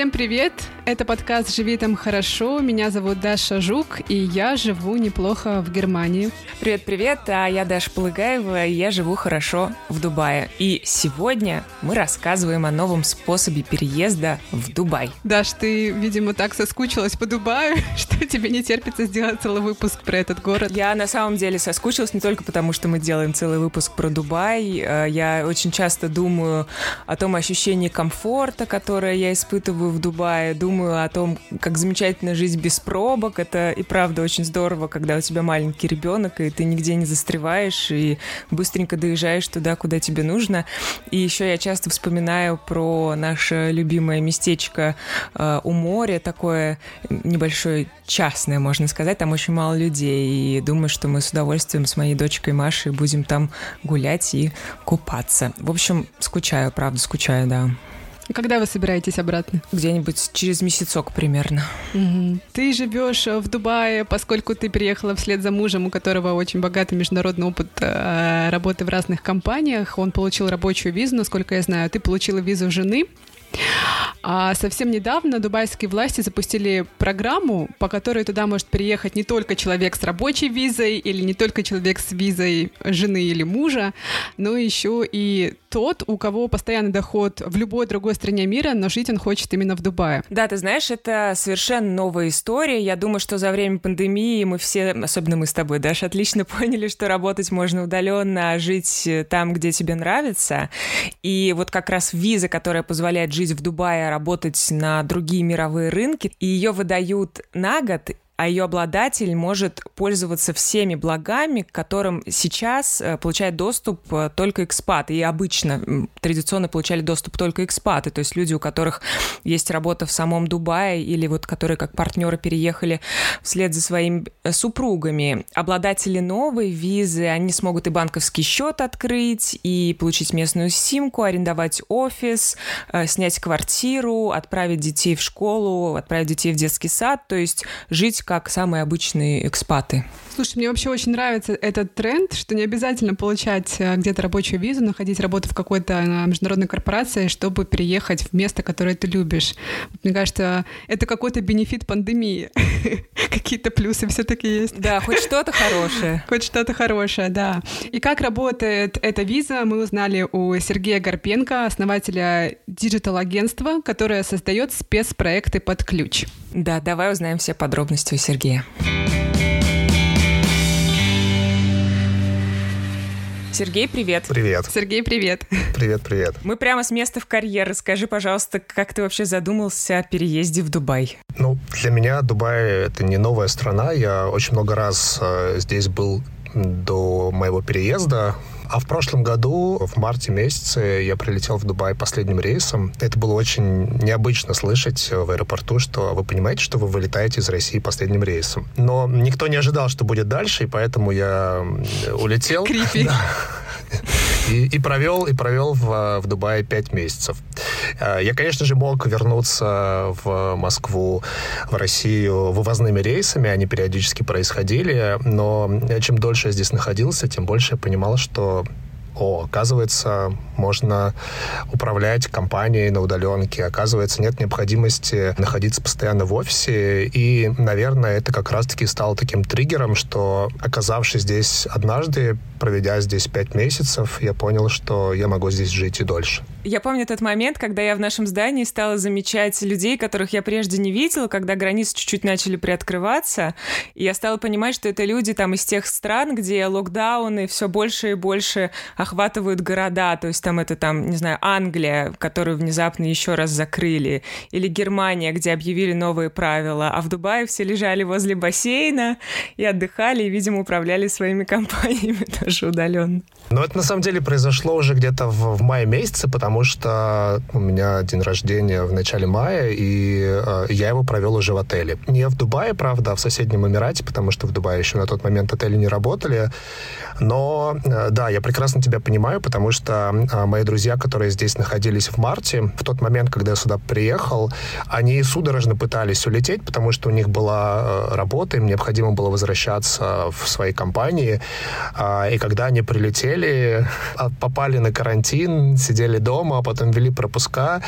Всем привет! Это подкаст «Живи там хорошо». Меня зовут Даша Жук, и я живу неплохо в Германии. Привет-привет, а я Даша Полыгаева, и я живу хорошо в Дубае. И сегодня мы рассказываем о новом способе переезда в Дубай. Даш, ты, видимо, так соскучилась по Дубаю, что тебе не терпится сделать целый выпуск про этот город. Я на самом деле соскучилась не только потому, что мы делаем целый выпуск про Дубай. Э, я очень часто думаю о том ощущении комфорта, которое я испытываю в Дубае, думаю о том, как замечательно жить без пробок. Это и правда очень здорово, когда у тебя маленький ребенок, и ты нигде не застреваешь, и быстренько доезжаешь туда, куда тебе нужно. И еще я часто вспоминаю про наше любимое местечко э, у моря, такое небольшое частное, можно сказать. Там очень мало людей, и думаю, что мы с удовольствием с моей дочкой Машей будем там гулять и купаться. В общем, скучаю, правда, скучаю, да. Когда вы собираетесь обратно? Где-нибудь через месяцок примерно. Угу. Ты живешь в Дубае, поскольку ты приехала вслед за мужем, у которого очень богатый международный опыт э, работы в разных компаниях. Он получил рабочую визу, насколько я знаю. Ты получила визу жены. А совсем недавно дубайские власти запустили программу, по которой туда может приехать не только человек с рабочей визой или не только человек с визой жены или мужа, но еще и тот, у кого постоянный доход в любой другой стране мира, но жить он хочет именно в Дубае. Да, ты знаешь, это совершенно новая история. Я думаю, что за время пандемии мы все, особенно мы с тобой, Даша, отлично поняли, что работать можно удаленно, а жить там, где тебе нравится. И вот как раз виза, которая позволяет жить в Дубае, работать на другие мировые рынки, и ее выдают на год, а ее обладатель может пользоваться всеми благами, к которым сейчас э, получает доступ э, только экспаты. И обычно традиционно получали доступ только экспаты, то есть люди, у которых есть работа в самом Дубае или вот которые как партнеры переехали вслед за своими э, супругами. Обладатели новой визы, они смогут и банковский счет открыть, и получить местную симку, арендовать офис, снять квартиру, отправить детей в школу, отправить детей в детский сад, то есть жить как самые обычные экспаты. Слушай, мне вообще очень нравится этот тренд, что не обязательно получать э, где-то рабочую визу, находить работу в какой-то э, международной корпорации, чтобы переехать в место, которое ты любишь. Мне кажется, это какой-то бенефит пандемии. Какие-то плюсы все-таки есть. Да, хоть что-то хорошее. Хоть что-то хорошее, да. И как работает эта виза, мы узнали у Сергея Горпенко, основателя диджитал-агентства, которое создает спецпроекты под ключ. Да, давай узнаем все подробности у Сергея. Сергей, привет. Привет. Сергей, привет. Привет, привет. Мы прямо с места в карьер. Расскажи, пожалуйста, как ты вообще задумался о переезде в Дубай? Ну, для меня Дубай — это не новая страна. Я очень много раз э, здесь был до моего переезда. А в прошлом году, в марте месяце, я прилетел в Дубай последним рейсом. Это было очень необычно слышать в аэропорту, что вы понимаете, что вы вылетаете из России последним рейсом. Но никто не ожидал, что будет дальше, и поэтому я улетел. Крипи. И, и провел, и провел в, в Дубае пять месяцев. Э, я, конечно же, мог вернуться в Москву, в Россию вывозными рейсами, они периодически происходили, но чем дольше я здесь находился, тем больше я понимал, что о, оказывается, можно управлять компанией на удаленке, оказывается, нет необходимости находиться постоянно в офисе, и, наверное, это как раз-таки стало таким триггером, что, оказавшись здесь однажды, проведя здесь пять месяцев, я понял, что я могу здесь жить и дольше. Я помню тот момент, когда я в нашем здании стала замечать людей, которых я прежде не видела, когда границы чуть-чуть начали приоткрываться, и я стала понимать, что это люди там из тех стран, где локдауны все больше и больше города, то есть там это там, не знаю, Англия, которую внезапно еще раз закрыли, или Германия, где объявили новые правила, а в Дубае все лежали возле бассейна и отдыхали, и, видимо, управляли своими компаниями тоже удаленно. Но это на самом деле произошло уже где-то в, в мае месяце, потому что у меня день рождения в начале мая, и э, я его провел уже в отеле. Не в Дубае, правда, а в соседнем Эмирате, потому что в Дубае еще на тот момент отели не работали. Но, э, да, я прекрасно тебя понимаю, потому что а, мои друзья, которые здесь находились в марте, в тот момент, когда я сюда приехал, они судорожно пытались улететь, потому что у них была э, работа, им необходимо было возвращаться в свои компании. А, и когда они прилетели, а, попали на карантин, сидели дома, а потом вели пропуска,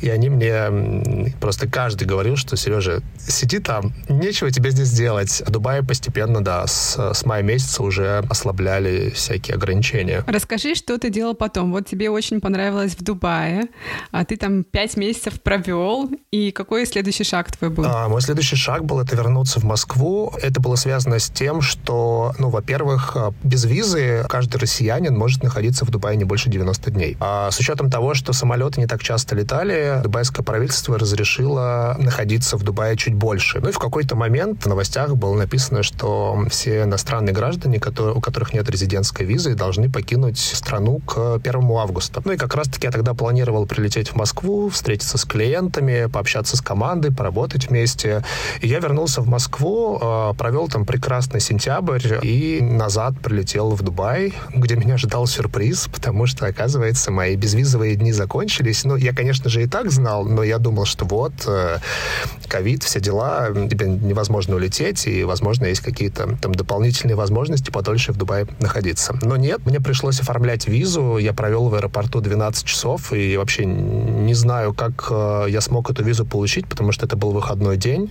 и они мне просто каждый говорил, что, Сережа, сиди там, нечего тебе здесь делать. В Дубае постепенно, да, с, с мая месяца уже ослабляли всякие ограничения. Расскажи, что ты делал потом. Вот тебе очень понравилось в Дубае, а ты там пять месяцев провел, и какой следующий шаг твой был? А, мой следующий шаг был это вернуться в Москву. Это было связано с тем, что, ну, во-первых, а, без визы каждый россиянин может находиться в Дубае не больше 90 дней. А с учетом того, что самолеты не так часто летали, дубайское правительство разрешило находиться в Дубае чуть больше. Ну и в какой-то момент в новостях было написано, что все иностранные граждане, которые, у которых нет резидентской визы, должны покинуть страну к 1 августа. Ну и как раз-таки я тогда планировал прилететь в Москву, встретиться с клиентами, пообщаться с командой, поработать вместе. И я вернулся в Москву, а, провел там прекрасный сентябрь и назад прилетел в Дубай, где меня ждал сюрприз, потому что, оказывается, мои безвизовые дни закончились. Ну, я, конечно же, и так знал, но я думал, что вот, э, ковид, все дела, тебе невозможно улететь, и, возможно, есть какие-то там дополнительные возможности подольше в Дубае находиться. Но нет, мне пришлось оформлять визу, я провел в аэропорту 12 часов, и вообще не знаю, как э, я смог эту визу получить, потому что это был выходной день,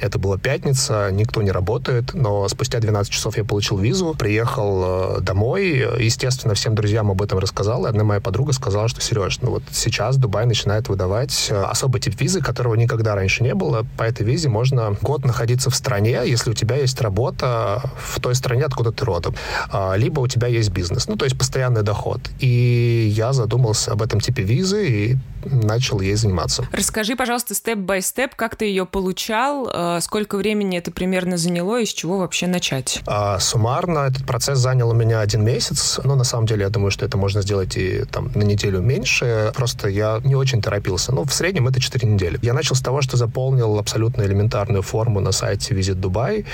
это была пятница, никто не работает, но спустя 12 часов я получил визу, приехал э, домой, естественно, всем друзьям об этом рассказал, и одна моя подруга сказала, что, Сереж, ну вот сейчас Дубай начинает выдавать э, особый тип визы, которого никогда раньше не было, по этой визе можно год находиться в стране, если у тебя есть работа в той стране, откуда ты родом, а, либо у тебя есть бизнес, ну, то есть постоянный доход. И я задумался об этом типе визы и начал ей заниматься. Расскажи, пожалуйста, степ-бай-степ, как ты ее получал, э, сколько времени это примерно заняло и с чего вообще начать? А, суммарно этот процесс занял у меня один месяц, но на самом деле я думаю, что это можно сделать и там на неделю меньше, просто я не очень торопился. Ну, в среднем это 4 недели. Я начал с того, что заполнил абсолютно элементарную форму на сайте Visit Dubai.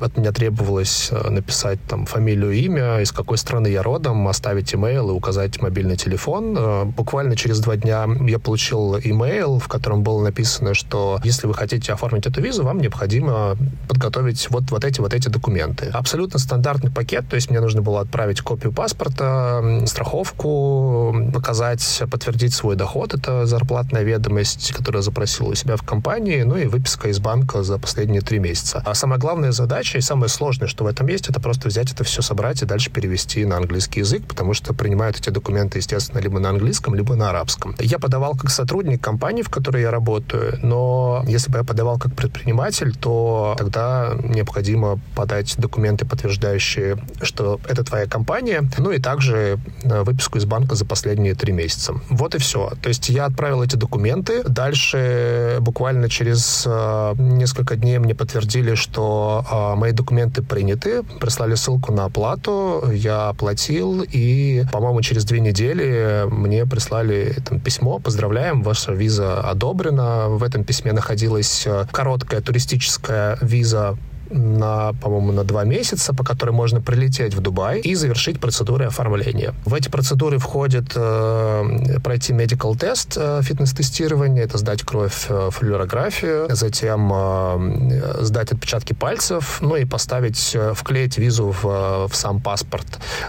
От меня требовалось э, написать там фамилию, имя, из какой страны я родом, оставить имейл и указать мобильный телефон. Э, буквально через два дня я получил имейл, в котором было написано, что если вы хотите оформить эту визу, вам необходимо подготовить вот, вот эти вот эти документы. Абсолютно стандартный пакет, то есть мне нужно было отправить копию паспорта, страховку, показать, подтвердить свой доход, это зарплатная ведомость, которую запросил у себя в компании, ну и выписка из банка за последние три месяца. А самая главная задача и самое сложное, что в этом есть, это просто взять это все, собрать и дальше перевести на английский язык, потому что принимают эти документы, естественно, либо на английском, либо на арабском. Я подавал подавал как сотрудник компании, в которой я работаю, но если бы я подавал как предприниматель, то тогда необходимо подать документы, подтверждающие, что это твоя компания, ну и также э, выписку из банка за последние три месяца. Вот и все. То есть я отправил эти документы. Дальше буквально через э, несколько дней мне подтвердили, что э, мои документы приняты, прислали ссылку на оплату, я оплатил, и, по-моему, через две недели мне прислали там, письмо, поздравляем, ваша виза одобрена. В этом письме находилась э, короткая туристическая виза на, по-моему, на два месяца, по которой можно прилететь в Дубай и завершить процедуры оформления. В эти процедуры входит э, пройти medical тест, э, фитнес-тестирование, это сдать кровь, э, флюорографию, затем э, сдать отпечатки пальцев, ну и поставить, э, вклеить визу в, в сам паспорт.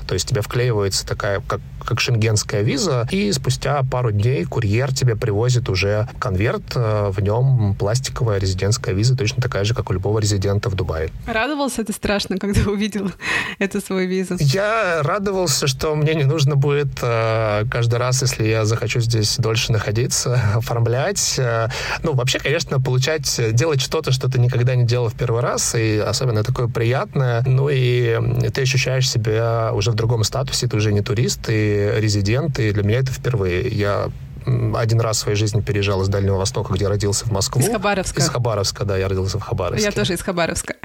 То есть тебе вклеивается такая, как, как шенгенская виза, и спустя пару дней курьер тебе привозит уже конверт, э, в нем пластиковая резидентская виза, точно такая же, как у любого резидента в Дубае. Радовался ты страшно, когда увидел эту свою визу? Я радовался, что мне не нужно будет э, каждый раз, если я захочу здесь дольше находиться, оформлять. Э, ну, вообще, конечно, получать, делать что-то, что ты никогда не делал в первый раз, и особенно такое приятное. Ну и ты ощущаешь себя уже в другом статусе, ты уже не турист, ты резидент, и для меня это впервые. Я один раз в своей жизни переезжал из Дальнего Востока, где родился в Москву. Из Хабаровска. Из Хабаровска, да, я родился в Хабаровске. Я тоже из Хабаровска.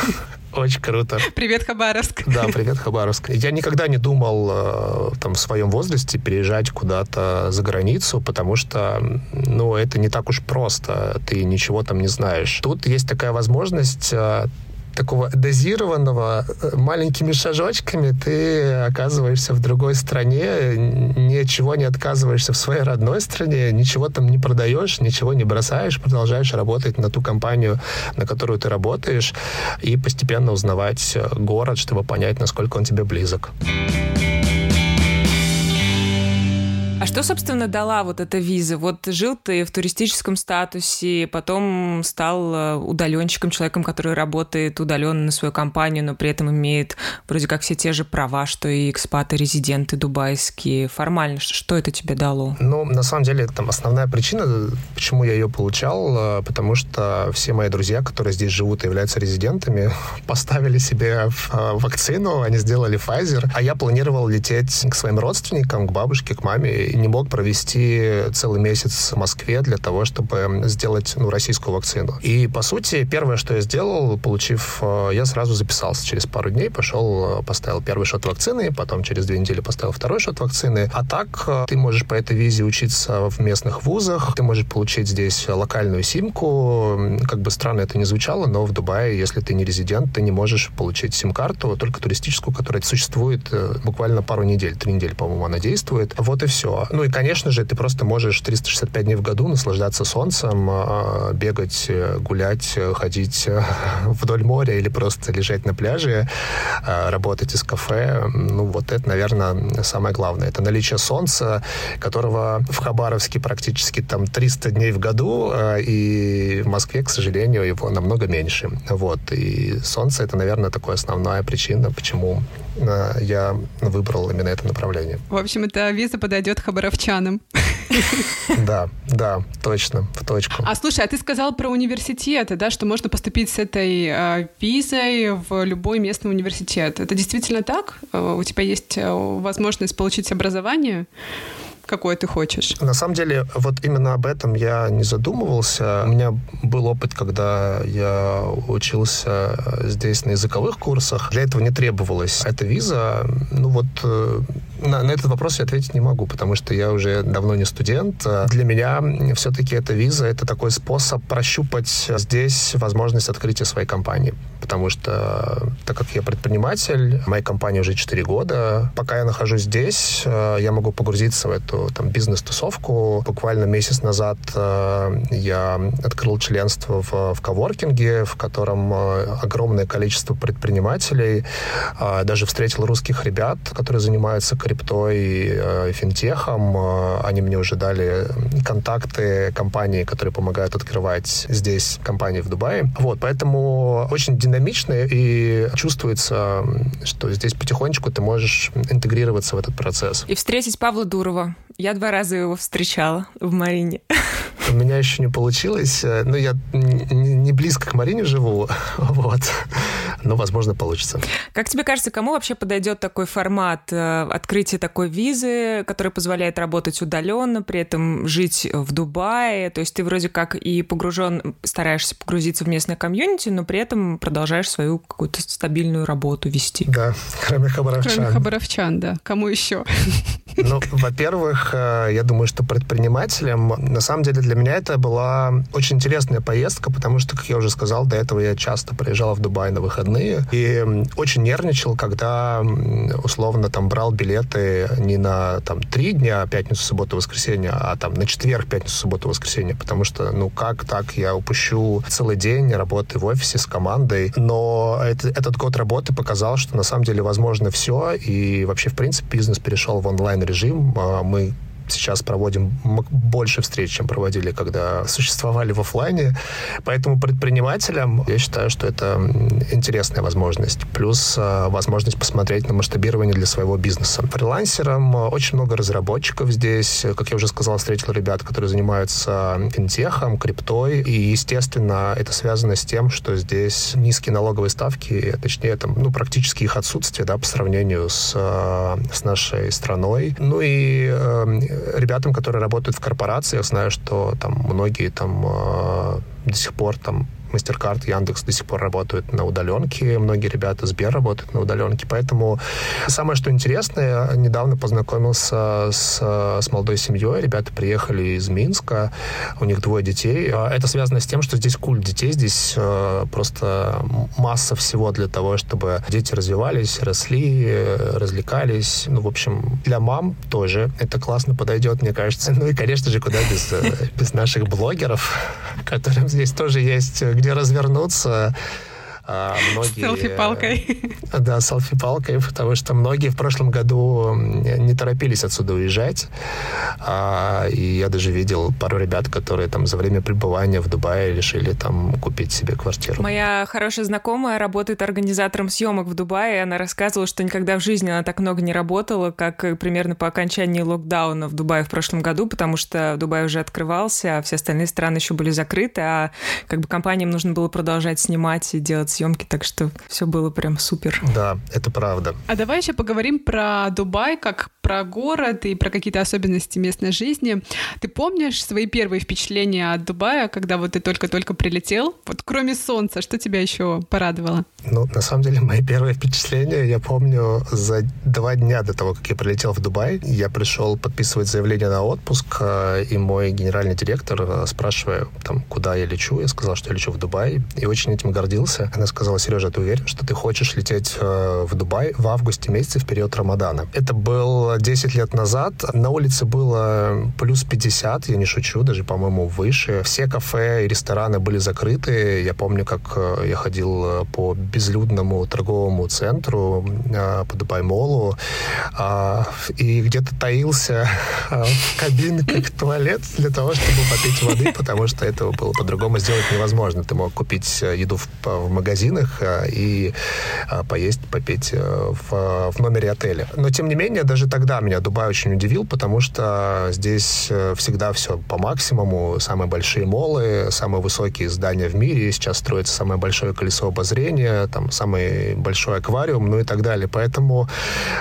Очень круто. Привет, Хабаровск. Да, привет, Хабаровск. Я никогда не думал э, там в своем возрасте переезжать куда-то за границу, потому что, ну, это не так уж просто. Ты ничего там не знаешь. Тут есть такая возможность э, такого дозированного э, маленькими шажочками ты оказываешься в другой стране, ничего не отказываешься в своей родной стране, ничего там не продаешь, ничего не бросаешь, продолжаешь работать на ту компанию, на которую ты работаешь, и постепенно узнавать э, город, чтобы понять, насколько он тебе близок. А что, собственно, дала вот эта виза? Вот жил ты в туристическом статусе, потом стал э, удаленщиком, человеком, который работает удаленно на свою компанию, но при этом имеет вроде как все те же права, что и экспаты, резиденты дубайские. Формально, что это тебе дало? Ну, на самом деле, там основная причина, почему я ее получал, э, потому что все мои друзья, которые здесь живут и являются резидентами, поставили себе э, вакцину, они сделали Pfizer, а я планировал лететь к своим родственникам, к бабушке, к маме не мог провести целый месяц в Москве для того, чтобы сделать ну, российскую вакцину. И, по сути, первое, что я сделал, получив, э, я сразу записался через пару дней, пошел, э, поставил первый шот вакцины, потом через две недели поставил второй шот вакцины. А так э, ты можешь по этой визе учиться в местных вузах, ты можешь получить здесь локальную симку. Как бы странно это не звучало, но в Дубае, если ты не резидент, ты не можешь получить сим-карту, только туристическую, которая существует буквально пару недель, три недели, по-моему, она действует. Вот и все. Ну и, конечно же, ты просто можешь 365 дней в году наслаждаться солнцем, а, бегать, гулять, ходить вдоль моря или просто лежать на пляже, а, работать из кафе. Ну вот это, наверное, самое главное. Это наличие солнца, которого в Хабаровске практически там 300 дней в году, а, и в Москве, к сожалению, его намного меньше. Вот. И солнце — это, наверное, такая основная причина, почему я выбрал именно это направление. В общем, эта виза подойдет хабаровчанам. Да, да, точно, в точку. А слушай, а ты сказал про университеты, да, что можно поступить с этой э, визой в любой местный университет. Это действительно так? Э, у тебя есть э, возможность получить образование? Какой ты хочешь? На самом деле, вот именно об этом я не задумывался. У меня был опыт, когда я учился здесь на языковых курсах. Для этого не требовалась эта виза. Ну вот э, на, на этот вопрос я ответить не могу, потому что я уже давно не студент. Для меня все-таки эта виза — это такой способ прощупать здесь возможность открытия своей компании. Потому что, так как я предприниматель, моей компании уже 4 года, пока я нахожусь здесь, э, я могу погрузиться в эту там, бизнес-тусовку. Буквально месяц назад э, я открыл членство в, в коворкинге, в котором э, огромное количество предпринимателей. Даже встретил русских ребят, которые занимаются криптой, э, финтехом. Э, они мне уже дали контакты компаний, которые помогают открывать здесь компании в Дубае. Вот, поэтому очень динамично и чувствуется, что здесь потихонечку ты можешь интегрироваться в этот процесс. И встретить Павла Дурова. Я два раза его встречала в Марине. У меня еще не получилось. Э, ну, я не близко к Марине живу, вот. Но, возможно, получится. Как тебе кажется, кому вообще подойдет такой формат э, открытия такой визы, который позволяет работать удаленно, при этом жить в Дубае? То есть ты вроде как и погружен, стараешься погрузиться в местное комьюнити, но при этом продолжаешь свою какую-то стабильную работу вести. Да, кроме хабаровчан. Кроме хабаровчан, да. Кому еще? Ну, во-первых, э, я думаю, что предпринимателям, на самом деле для меня это была очень интересная поездка, потому что, как я уже сказал, до этого я часто приезжал в Дубай на выходные и очень нервничал, когда условно там брал билеты не на там три дня, пятницу, субботу, воскресенье, а там на четверг, пятницу, субботу, воскресенье, потому что, ну, как так? Я упущу целый день работы в офисе с командой, но это, этот год работы показал, что на самом деле возможно все, и вообще, в принципе, бизнес перешел в онлайн-режим, а мы сейчас проводим больше встреч, чем проводили, когда существовали в офлайне. Поэтому предпринимателям я считаю, что это интересная возможность. Плюс э, возможность посмотреть на масштабирование для своего бизнеса. Фрилансерам э, очень много разработчиков здесь. Как я уже сказал, встретил ребят, которые занимаются финтехом, криптой. И, естественно, это связано с тем, что здесь низкие налоговые ставки, точнее, там, ну, практически их отсутствие, да, по сравнению с, с нашей страной. Ну и ребятам, которые работают в корпорациях, знаю, что там многие там э, до сих пор там MasterCard, Яндекс до сих пор работают на удаленке, многие ребята Сбер работают на удаленке, поэтому самое, что интересное, недавно познакомился с, с молодой семьей, ребята приехали из Минска, у них двое детей. А это связано с тем, что здесь культ детей, здесь э, просто масса всего для того, чтобы дети развивались, росли, развлекались. Ну, в общем, для мам тоже это классно подойдет, мне кажется. Ну и, конечно же, куда без, э, без наших блогеров, которым здесь тоже есть где развернуться. А, многие... Селфи-палкой. Да, селфи-палкой, потому что многие в прошлом году не торопились отсюда уезжать. А, и я даже видел пару ребят, которые там за время пребывания в Дубае решили там купить себе квартиру. Моя хорошая знакомая работает организатором съемок в Дубае. Она рассказывала, что никогда в жизни она так много не работала, как примерно по окончании локдауна в Дубае в прошлом году, потому что Дубай уже открывался, а все остальные страны еще были закрыты, а как бы компаниям нужно было продолжать снимать и делать съемки, так что все было прям супер. Да, это правда. А давай еще поговорим про Дубай, как про город и про какие-то особенности местной жизни. Ты помнишь свои первые впечатления от Дубая, когда вот ты только-только прилетел? Вот кроме солнца, что тебя еще порадовало? Ну, на самом деле, мои первые впечатления я помню за два дня до того, как я прилетел в Дубай. Я пришел подписывать заявление на отпуск, э, и мой генеральный директор, э, спрашивая, там, куда я лечу, я сказал, что я лечу в Дубай, и очень этим гордился. Она сказала, Сережа, ты уверен, что ты хочешь лететь э, в Дубай в августе месяце в период Рамадана? Это был 10 лет назад. На улице было плюс 50, я не шучу, даже, по-моему, выше. Все кафе и рестораны были закрыты. Я помню, как э, я ходил э, по безлюдному торговому центру, по Дубай-молу, а, и где-то таился в кабинках туалет для того, чтобы попить воды, потому что этого было по-другому сделать невозможно. Ты мог купить еду в, в магазинах и поесть, попить в, в номере отеля. Но, тем не менее, даже тогда да, меня Дубай очень удивил, потому что здесь э, всегда все по максимуму. Самые большие молы, самые высокие здания в мире. Сейчас строится самое большое колесо обозрения, там самый большой аквариум, ну и так далее. Поэтому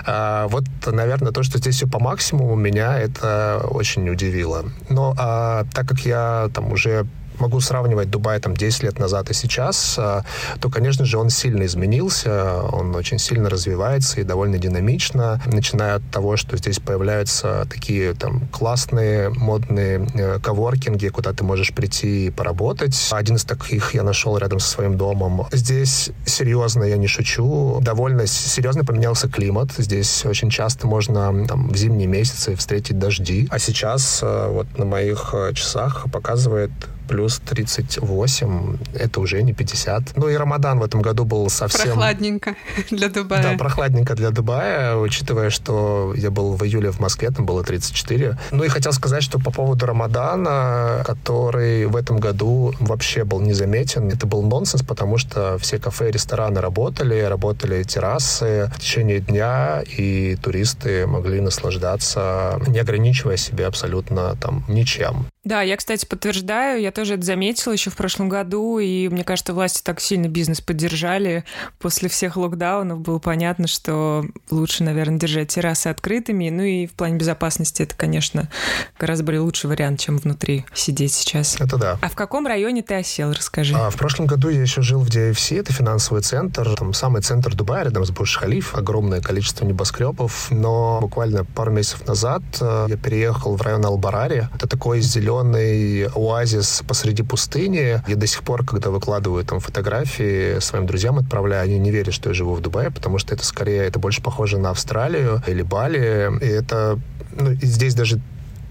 э, вот, наверное, то, что здесь все по максимуму, меня это очень удивило. Но а, так как я там уже могу сравнивать Дубай там 10 лет назад и сейчас, а, то, конечно же, он сильно изменился, он очень сильно развивается и довольно динамично, начиная от того, что здесь появляются такие там классные, модные э, коворкинги, куда ты можешь прийти и поработать. Один из таких я нашел рядом со своим домом. Здесь серьезно, я не шучу, довольно серьезно поменялся климат. Здесь очень часто можно там, в зимние месяцы встретить дожди. А сейчас э, вот на моих э, часах показывает плюс 38, это уже не 50. Ну и Рамадан в этом году был совсем... Прохладненько для Дубая. Да, прохладненько для Дубая, учитывая, что я был в июле в Москве, там было 34. Ну и хотел сказать, что по поводу Рамадана, который в этом году вообще был незаметен, это был нонсенс, потому что все кафе и рестораны работали, работали террасы в течение дня, и туристы могли наслаждаться, не ограничивая себя абсолютно там ничем. Да, я, кстати, подтверждаю, я тоже это заметила еще в прошлом году, и мне кажется, власти так сильно бизнес поддержали. После всех локдаунов было понятно, что лучше, наверное, держать террасы открытыми. Ну и в плане безопасности это, конечно, гораздо более лучший вариант, чем внутри сидеть сейчас. Это да. А в каком районе ты осел, расскажи. А, в прошлом году я еще жил в DFC, это финансовый центр, там самый центр Дубая, рядом с Бурж-Халиф, огромное количество небоскребов, но буквально пару месяцев назад э, я переехал в район Албарари. Это такой зеленый зеленый оазис посреди пустыни. Я до сих пор, когда выкладываю там фотографии, своим друзьям отправляю, они не верят, что я живу в Дубае, потому что это скорее, это больше похоже на Австралию или Бали. И это, ну, и здесь даже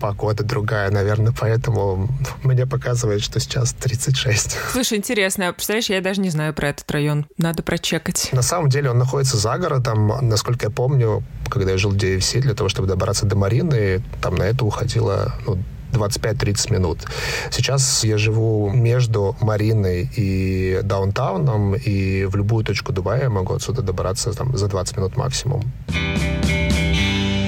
погода другая, наверное, поэтому мне показывает, что сейчас 36. Слушай, интересно, представляешь, я даже не знаю про этот район. Надо прочекать. На самом деле он находится за городом. Насколько я помню, когда я жил в DFC, для того, чтобы добраться до Марины, там на это уходило ну, 25-30 минут. Сейчас я живу между Мариной и даунтауном, и в любую точку Дубая я могу отсюда добраться там, за 20 минут максимум.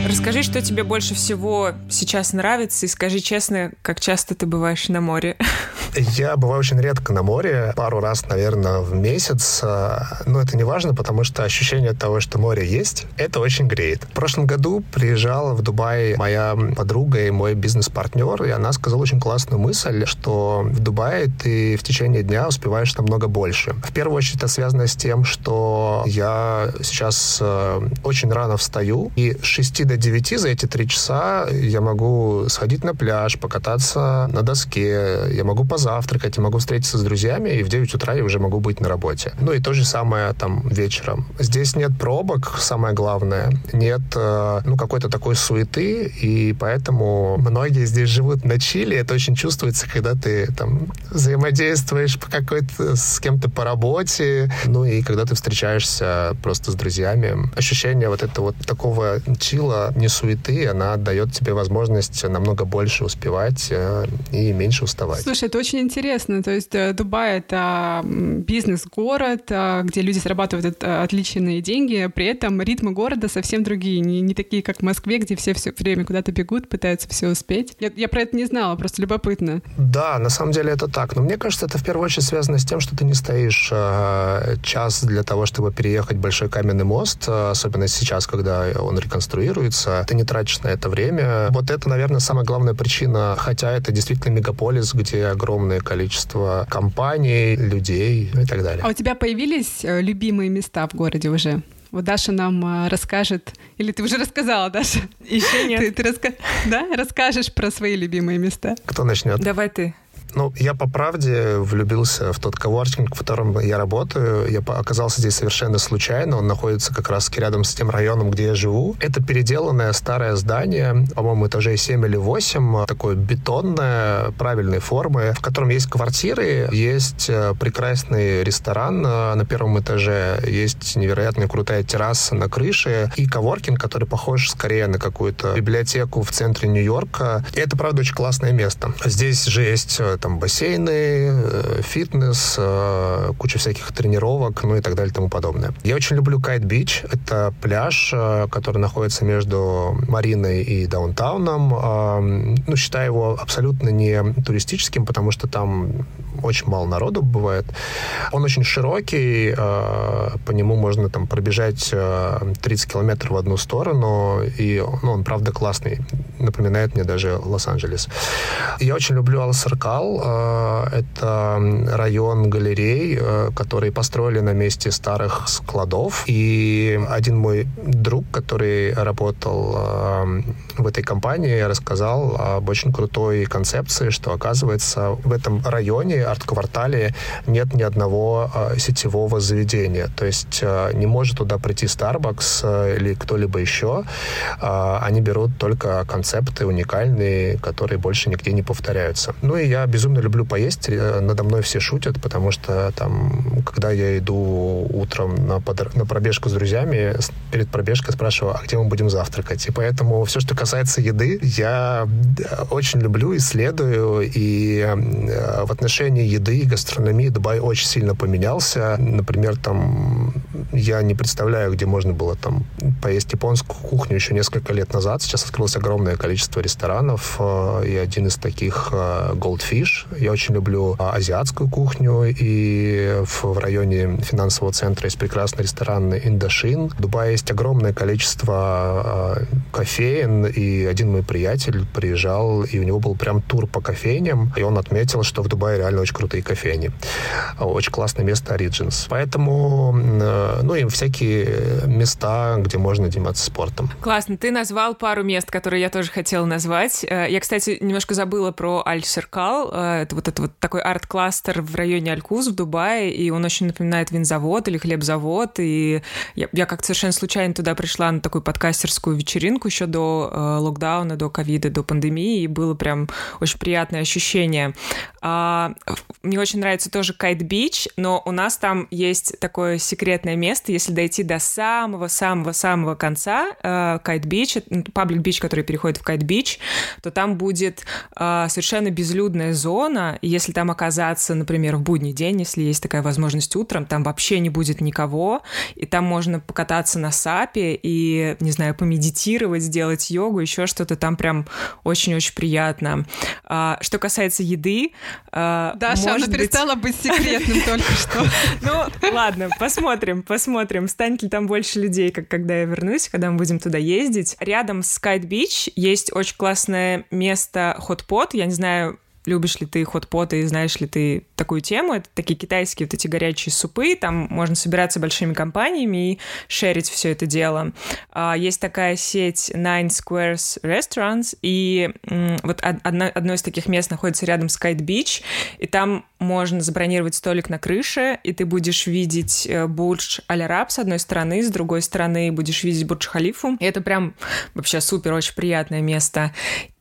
Расскажи, что тебе больше всего сейчас нравится, и скажи честно, как часто ты бываешь на море. Я бываю очень редко на море, пару раз, наверное, в месяц. Но это не важно, потому что ощущение того, что море есть, это очень греет. В прошлом году приезжала в Дубай моя подруга и мой бизнес-партнер, и она сказала очень классную мысль, что в Дубае ты в течение дня успеваешь намного больше. В первую очередь это связано с тем, что я сейчас э, очень рано встаю, и с 6 до 9 за эти три часа я могу сходить на пляж, покататься на доске, я могу позавтракать, я могу встретиться с друзьями, и в 9 утра я уже могу быть на работе. Ну и то же самое там вечером. Здесь нет пробок, самое главное, нет э, ну какой-то такой суеты, и поэтому многие здесь живут на чили, это очень чувствуется, когда ты там взаимодействуешь по какой-то с кем-то по работе, ну и когда ты встречаешься просто с друзьями. Ощущение вот этого вот такого чила, не суеты, она дает тебе возможность намного больше успевать э, и меньше уставать. Слушай, это очень интересно. То есть э, Дубай — это бизнес-город, э, где люди зарабатывают отличные деньги, при этом ритмы города совсем другие, не, не такие, как в Москве, где все все время куда-то бегут, пытаются все успеть. Я, я про это не знала, просто любопытно. Да, на самом деле это так. Но мне кажется, это в первую очередь связано с тем, что ты не стоишь час для того, чтобы переехать большой каменный мост, особенно сейчас, когда он реконструируется. Ты не тратишь на это время. Вот это, наверное, самая главная причина, хотя это действительно мегаполис, где огромное количество компаний, людей и так далее. А у тебя появились э, любимые места в городе уже? Вот Даша нам э, расскажет, или ты уже рассказала, Даша? Еще нет. Ты, ты раска... да? расскажешь про свои любимые места? Кто начнет? Давай ты. Ну, я по правде влюбился в тот коворкинг, в котором я работаю. Я оказался здесь совершенно случайно. Он находится как раз рядом с тем районом, где я живу. Это переделанное старое здание, по-моему, этажей 7 или 8, такое бетонное, правильной формы, в котором есть квартиры, есть э, прекрасный ресторан э, на первом этаже, есть невероятно крутая терраса на крыше и коворкинг, который похож скорее на какую-то библиотеку в центре Нью-Йорка. И это, правда, очень классное место. Здесь же есть э, там бассейны, э, фитнес, э, куча всяких тренировок, ну и так далее и тому подобное. Я очень люблю Кайт-Бич. Это пляж, э, который находится между Мариной и Даунтауном. Ну, считаю его абсолютно не туристическим, потому что там очень мало народу бывает. Он очень широкий, по нему можно там пробежать 30 километров в одну сторону, и ну, он, правда, классный. Напоминает мне даже Лос-Анджелес. Я очень люблю Алсаркал, Э, это район галерей, которые построили на месте старых складов. И один мой друг, который работал в этой компании, рассказал об очень крутой концепции, что, оказывается, в этом районе, арт-квартале, нет ни одного сетевого заведения. То есть не может туда прийти Starbucks или кто-либо еще. Они берут только концепты уникальные, которые больше нигде не повторяются. Ну и я безумно люблю поесть. Э, надо мной все шутят, потому что там, когда я иду утром на, под... на пробежку с друзьями, перед пробежкой спрашиваю, а где мы будем завтракать? И поэтому все, что касается еды, я э, очень люблю, исследую. И э, в отношении еды и гастрономии Дубай очень сильно поменялся. Например, там я не представляю, где можно было там поесть японскую кухню еще несколько лет назад. Сейчас открылось огромное количество ресторанов, и один из таких Goldfish, Париж. Я очень люблю а, азиатскую кухню, и в, районе финансового центра есть прекрасный ресторан Индошин. В Дубае есть огромное количество кофеин, и один мой приятель приезжал, и у него был прям тур по кофейням, и он отметил, что в Дубае реально очень крутые кофейни. Очень классное место Origins. Поэтому, э, ну и всякие места, где можно заниматься спортом. Классно. Ты назвал пару мест, которые я тоже хотела назвать. Э, я, кстати, немножко забыла про Аль-Серкал. Э, это вот, это вот такой арт-кластер в районе Алькуз в Дубае, и он очень напоминает винзавод или хлебзавод, и я, я как-то совершенно случайно туда пришла на такую подкастерскую вечеринку еще до э, локдауна, до ковида, до пандемии, и было прям очень приятное ощущение. А, мне очень нравится тоже Kite Beach, но у нас там есть такое секретное место, если дойти до самого-самого-самого конца э, Kite Beach, public beach, который переходит в Kite Beach, то там будет э, совершенно безлюдная зона, и если там оказаться, например, в будний день, если есть такая возможность утром, там вообще не будет никого, и там можно покататься на сапе и, не знаю, помедитировать, сделать йогу, еще что-то там прям очень-очень приятно. А, что касается еды... Даша, она перестала быть секретным только что. Ну, ладно, посмотрим, посмотрим, станет ли там больше людей, как когда я вернусь, когда мы будем туда ездить. Рядом с Kite Beach есть очень классное место Hot Я не знаю, любишь ли ты хот-поты и знаешь ли ты такую тему. Это такие китайские вот эти горячие супы, там можно собираться большими компаниями и шерить все это дело. А, есть такая сеть Nine Squares Restaurants, и вот одно, одно из таких мест находится рядом с Kite Beach, и там можно забронировать столик на крыше, и ты будешь видеть э, Бурдж Аль-Араб с одной стороны, с другой стороны будешь видеть Бурдж Халифу. И это прям вообще супер, очень приятное место.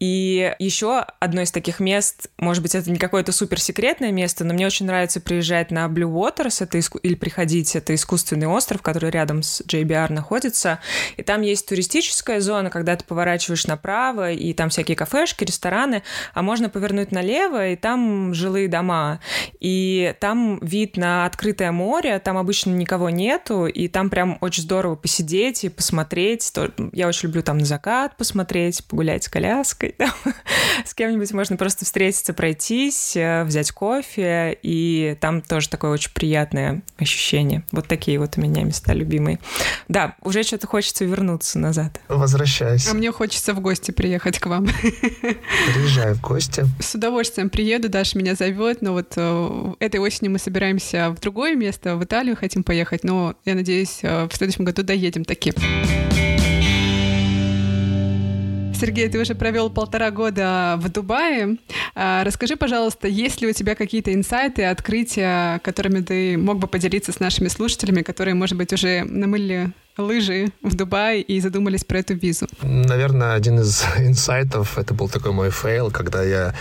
И еще одно из таких мест, может быть, это не какое-то супер секретное место, но мне очень нравится приезжать на Blue Waters, это иску... или приходить, это искусственный остров, который рядом с JBR находится, и там есть туристическая зона, когда ты поворачиваешь направо, и там всякие кафешки, рестораны, а можно повернуть налево, и там жилые дома и там вид на открытое море, там обычно никого нету, и там прям очень здорово посидеть и посмотреть. Я очень люблю там на закат посмотреть, погулять с коляской. Там. С кем-нибудь можно просто встретиться, пройтись, э, взять кофе, и там тоже такое очень приятное ощущение. Вот такие вот у меня места любимые. Да, уже что-то хочется вернуться назад. Возвращайся. А мне хочется в гости приехать к вам. Приезжай в гости. С удовольствием приеду, Даша меня зовет, но вот Э, этой осенью мы собираемся в другое место, в Италию хотим поехать, но я надеюсь, э, в следующем году доедем таки. Сергей, ты уже провел полтора года в Дубае. А, расскажи, пожалуйста, есть ли у тебя какие-то инсайты, открытия, которыми ты мог бы поделиться с нашими слушателями, которые, может быть, уже намыли лыжи в Дубае и задумались про эту визу? Наверное, один из инсайтов, это был такой мой фейл, когда я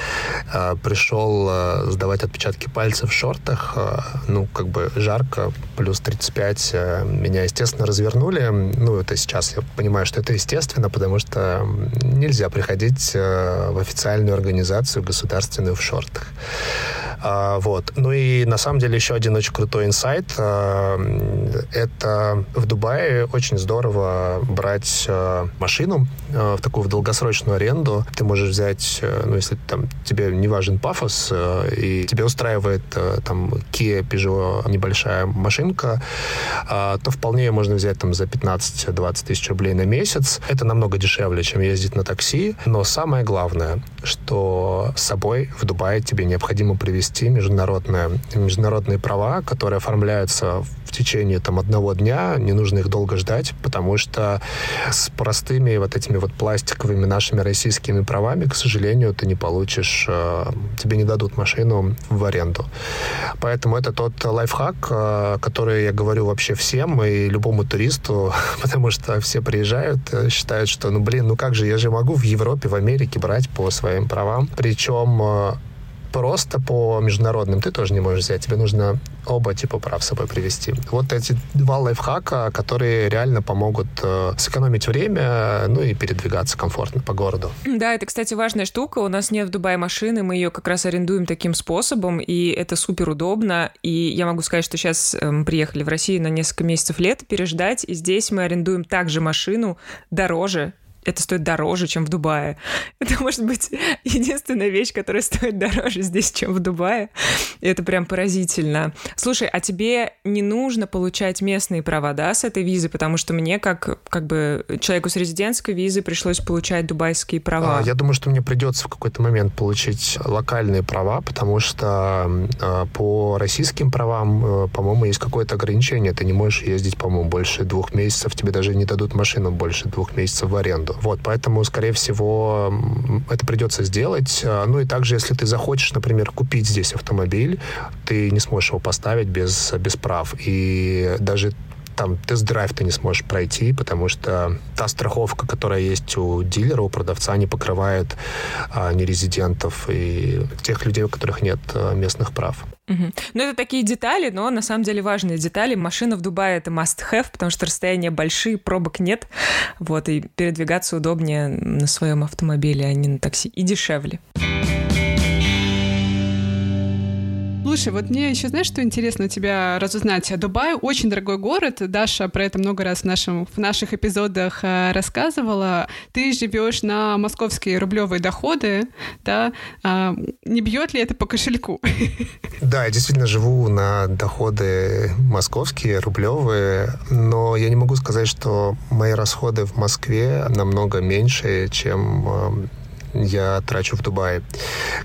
э, пришел э, сдавать отпечатки пальцев в шортах, э, ну, как бы жарко, плюс 35, э, меня, естественно, развернули. Ну, это сейчас я понимаю, что это естественно, потому что нельзя приходить э, в официальную организацию государственную в шортах. А, вот. Ну и на самом деле еще один очень крутой инсайт. А, это в Дубае очень здорово брать а, машину в такую в долгосрочную аренду. Ты можешь взять, ну если там тебе не важен пафос и тебе устраивает там Kia Peugeot небольшая машинка, то вполне можно взять там за 15-20 тысяч рублей на месяц. Это намного дешевле, чем ездить на такси. Но самое главное, что с собой в Дубае тебе необходимо привезти ввести международные, международные права, которые оформляются в течение там, одного дня, не нужно их долго ждать, потому что с простыми вот этими вот пластиковыми нашими российскими правами, к сожалению, ты не получишь, э, тебе не дадут машину в аренду. Поэтому это тот лайфхак, э, который я говорю вообще всем и любому туристу, потому что все приезжают, э, считают, что, ну, блин, ну как же, я же могу в Европе, в Америке брать по своим правам. Причем просто по международным ты тоже не можешь взять. Тебе нужно оба типа прав с собой привести. Вот эти два лайфхака, которые реально помогут э, сэкономить время, ну и передвигаться комфортно по городу. Да, это, кстати, важная штука. У нас нет в Дубае машины, мы ее как раз арендуем таким способом, и это супер удобно. И я могу сказать, что сейчас э, мы приехали в Россию на несколько месяцев лет переждать, и здесь мы арендуем также машину дороже, это стоит дороже, чем в Дубае. Это может быть единственная вещь, которая стоит дороже здесь, чем в Дубае. И это прям поразительно. Слушай, а тебе не нужно получать местные права, да, с этой визы? Потому что мне, как, как бы человеку с резидентской визы, пришлось получать дубайские права. А, я думаю, что мне придется в какой-то момент получить локальные права, потому что э, по российским правам, э, по-моему, есть какое-то ограничение. Ты не можешь ездить, по-моему, больше двух месяцев. Тебе даже не дадут машину больше двух месяцев в аренду году. Вот, поэтому, скорее всего, это придется сделать. А, ну и также, если ты захочешь, например, купить здесь автомобиль, ты не сможешь его поставить без, без прав. И даже там тест-драйв ты не сможешь пройти, потому что та страховка, которая есть у дилера, у продавца, не покрывает а, нерезидентов и тех людей, у которых нет а, местных прав. Угу. Ну, это такие детали, но на самом деле важные детали. Машина в Дубае — это must-have, потому что расстояния большие, пробок нет. Вот, и передвигаться удобнее на своем автомобиле, а не на такси. И дешевле. Слушай, вот мне еще, знаешь, что интересно тебя разузнать? Дубай очень дорогой город. Даша про это много раз в, нашем, в наших эпизодах э, рассказывала. Ты живешь на московские рублевые доходы, да? А, не бьет ли это по кошельку? Да, я действительно живу на доходы московские, рублевые, но я не могу сказать, что мои расходы в Москве намного меньше, чем э, я трачу в Дубае.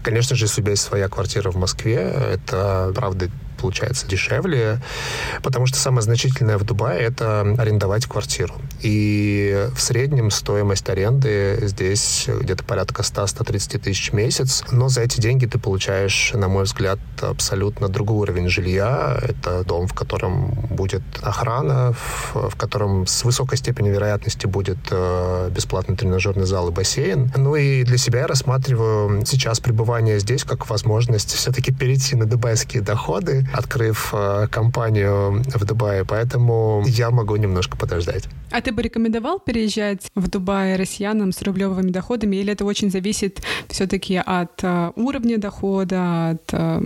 Конечно же, если у тебя своя квартира в Москве, это, правда, получается дешевле, потому что самое значительное в Дубае — это арендовать квартиру. И в среднем стоимость аренды здесь где-то порядка 100-130 тысяч в месяц, но за эти деньги ты получаешь, на мой взгляд, абсолютно другой уровень жилья. Это дом, в котором будет охрана, в, в котором с высокой степенью вероятности будет э, бесплатный тренажерный зал и бассейн. Ну и для себя я рассматриваю сейчас пребывание здесь как возможность все-таки перейти на дубайские доходы, открыв э, компанию в Дубае, поэтому я могу немножко подождать. А ты бы рекомендовал переезжать в Дубай россиянам с рублевыми доходами, или это очень зависит все-таки от э, уровня дохода, от э,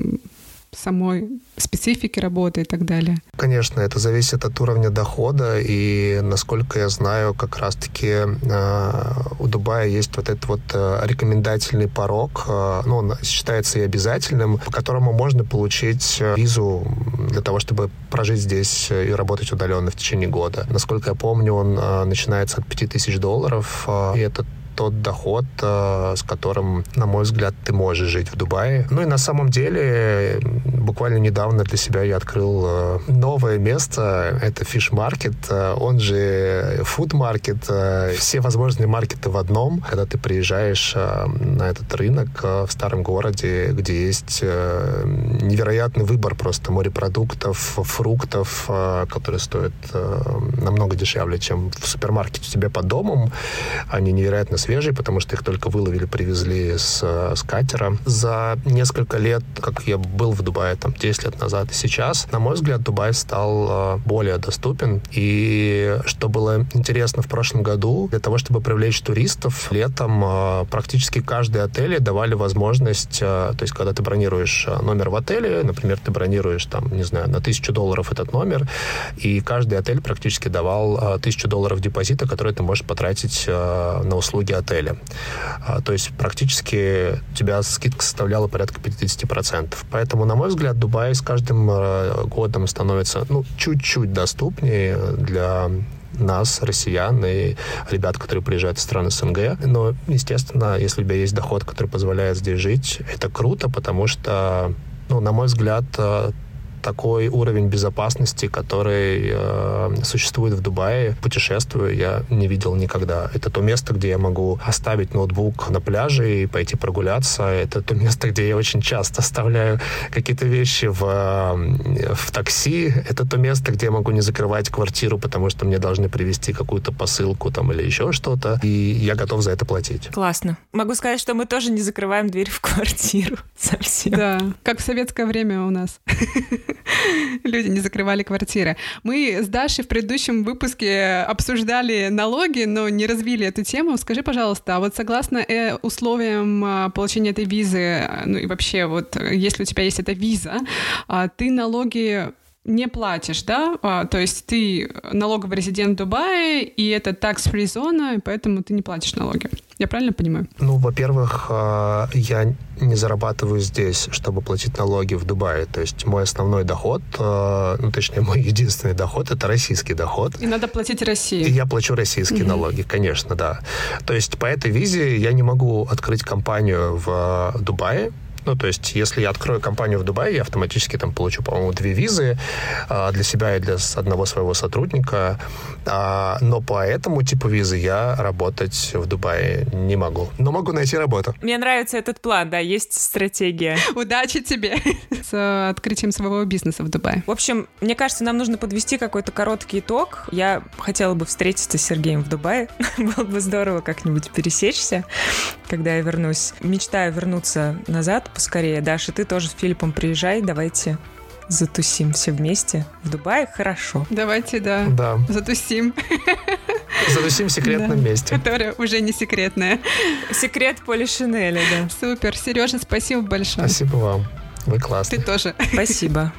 самой специфики работы и так далее? Конечно, это зависит от уровня дохода, и, насколько я знаю, как раз-таки э, у Дубая есть вот этот вот э, рекомендательный порог, э, ну, он считается и обязательным, по которому можно получить э, визу для того, чтобы прожить здесь э, и работать удаленно в течение года. Насколько я помню, он э, начинается от 5000 долларов, и это тот доход, э, с которым, на мой взгляд, ты можешь жить в Дубае. Ну и на самом деле, буквально недавно для себя я открыл э, новое место. Это Market, э, он же Market. Все возможные маркеты в одном. Когда ты приезжаешь на этот рынок в старом городе, где есть невероятный выбор просто морепродуктов, фруктов, которые стоят намного дешевле, чем в супермаркете у тебя под домом. Они невероятно свежие, потому что их только выловили, привезли с, с катера. За несколько лет, как я был в Дубае, там, 10 лет назад и сейчас, на мой взгляд, Дубай стал э, более доступен. И что было интересно в прошлом году, для того, чтобы привлечь туристов, летом э, практически каждый отель давали возможность, э, то есть, когда ты бронируешь номер в отеле, например, ты бронируешь, там, не знаю, на тысячу долларов этот номер, и каждый отель практически давал тысячу долларов депозита, который ты можешь потратить на услуги отеля. А, то есть практически у тебя скидка составляла порядка 50%. Поэтому, на мой взгляд, Дубай с каждым э, годом становится ну, чуть-чуть доступнее для нас, россиян и ребят, которые приезжают из стран СНГ. Но, естественно, если у тебя есть доход, который позволяет здесь жить, это круто, потому что, ну, на мой взгляд, э, такой уровень безопасности, который э, существует в Дубае, путешествую, я не видел никогда. Это то место, где я могу оставить ноутбук на пляже и пойти прогуляться. Это то место, где я очень часто оставляю какие-то вещи в, э, в такси. Это то место, где я могу не закрывать квартиру, потому что мне должны привезти какую-то посылку там или еще что-то. И я готов за это платить. Классно. Могу сказать, что мы тоже не закрываем дверь в квартиру совсем. Да, как в советское время у нас. люди не закрывали квартиры. Мы с Дашей в предыдущем выпуске обсуждали налоги, но не развили эту тему. Скажи, пожалуйста, а вот согласно э, условиям а, получения этой визы, ну и вообще вот если у тебя есть эта виза, а, ты налоги не платишь, да? А, то есть ты налоговый резидент Дубая, и это tax-free зона, и поэтому ты не платишь налоги. Я правильно понимаю? Ну, во-первых, а, я не зарабатываю здесь, чтобы платить налоги в Дубае. То есть мой основной доход, а, ну, точнее, мой единственный доход, это российский доход. И надо платить России. И я плачу российские mm-hmm. налоги, конечно, да. То есть по этой визе я не могу открыть компанию в Дубае, ну, то есть, если я открою компанию в Дубае, я автоматически там получу, по-моему, две визы а, для себя и для одного своего сотрудника. А, но по этому типу визы я работать в Дубае не могу. Но могу найти работу. Мне нравится этот план, да, есть стратегия. Удачи тебе с открытием своего бизнеса в Дубае. В общем, мне кажется, нам нужно подвести какой-то короткий итог. Я хотела бы встретиться с Сергеем в Дубае. Было бы здорово как-нибудь пересечься, когда я вернусь. Мечтаю вернуться назад, поскорее. Даша, ты тоже с Филиппом приезжай, давайте затусим все вместе. В Дубае хорошо. Давайте, да. Да. Затусим. Затусим в секретном да. месте. Которое уже не секретное. Секрет Поли Шинеля, да. Супер. Сережа, спасибо большое. Спасибо вам. Вы классный. Ты тоже. Спасибо.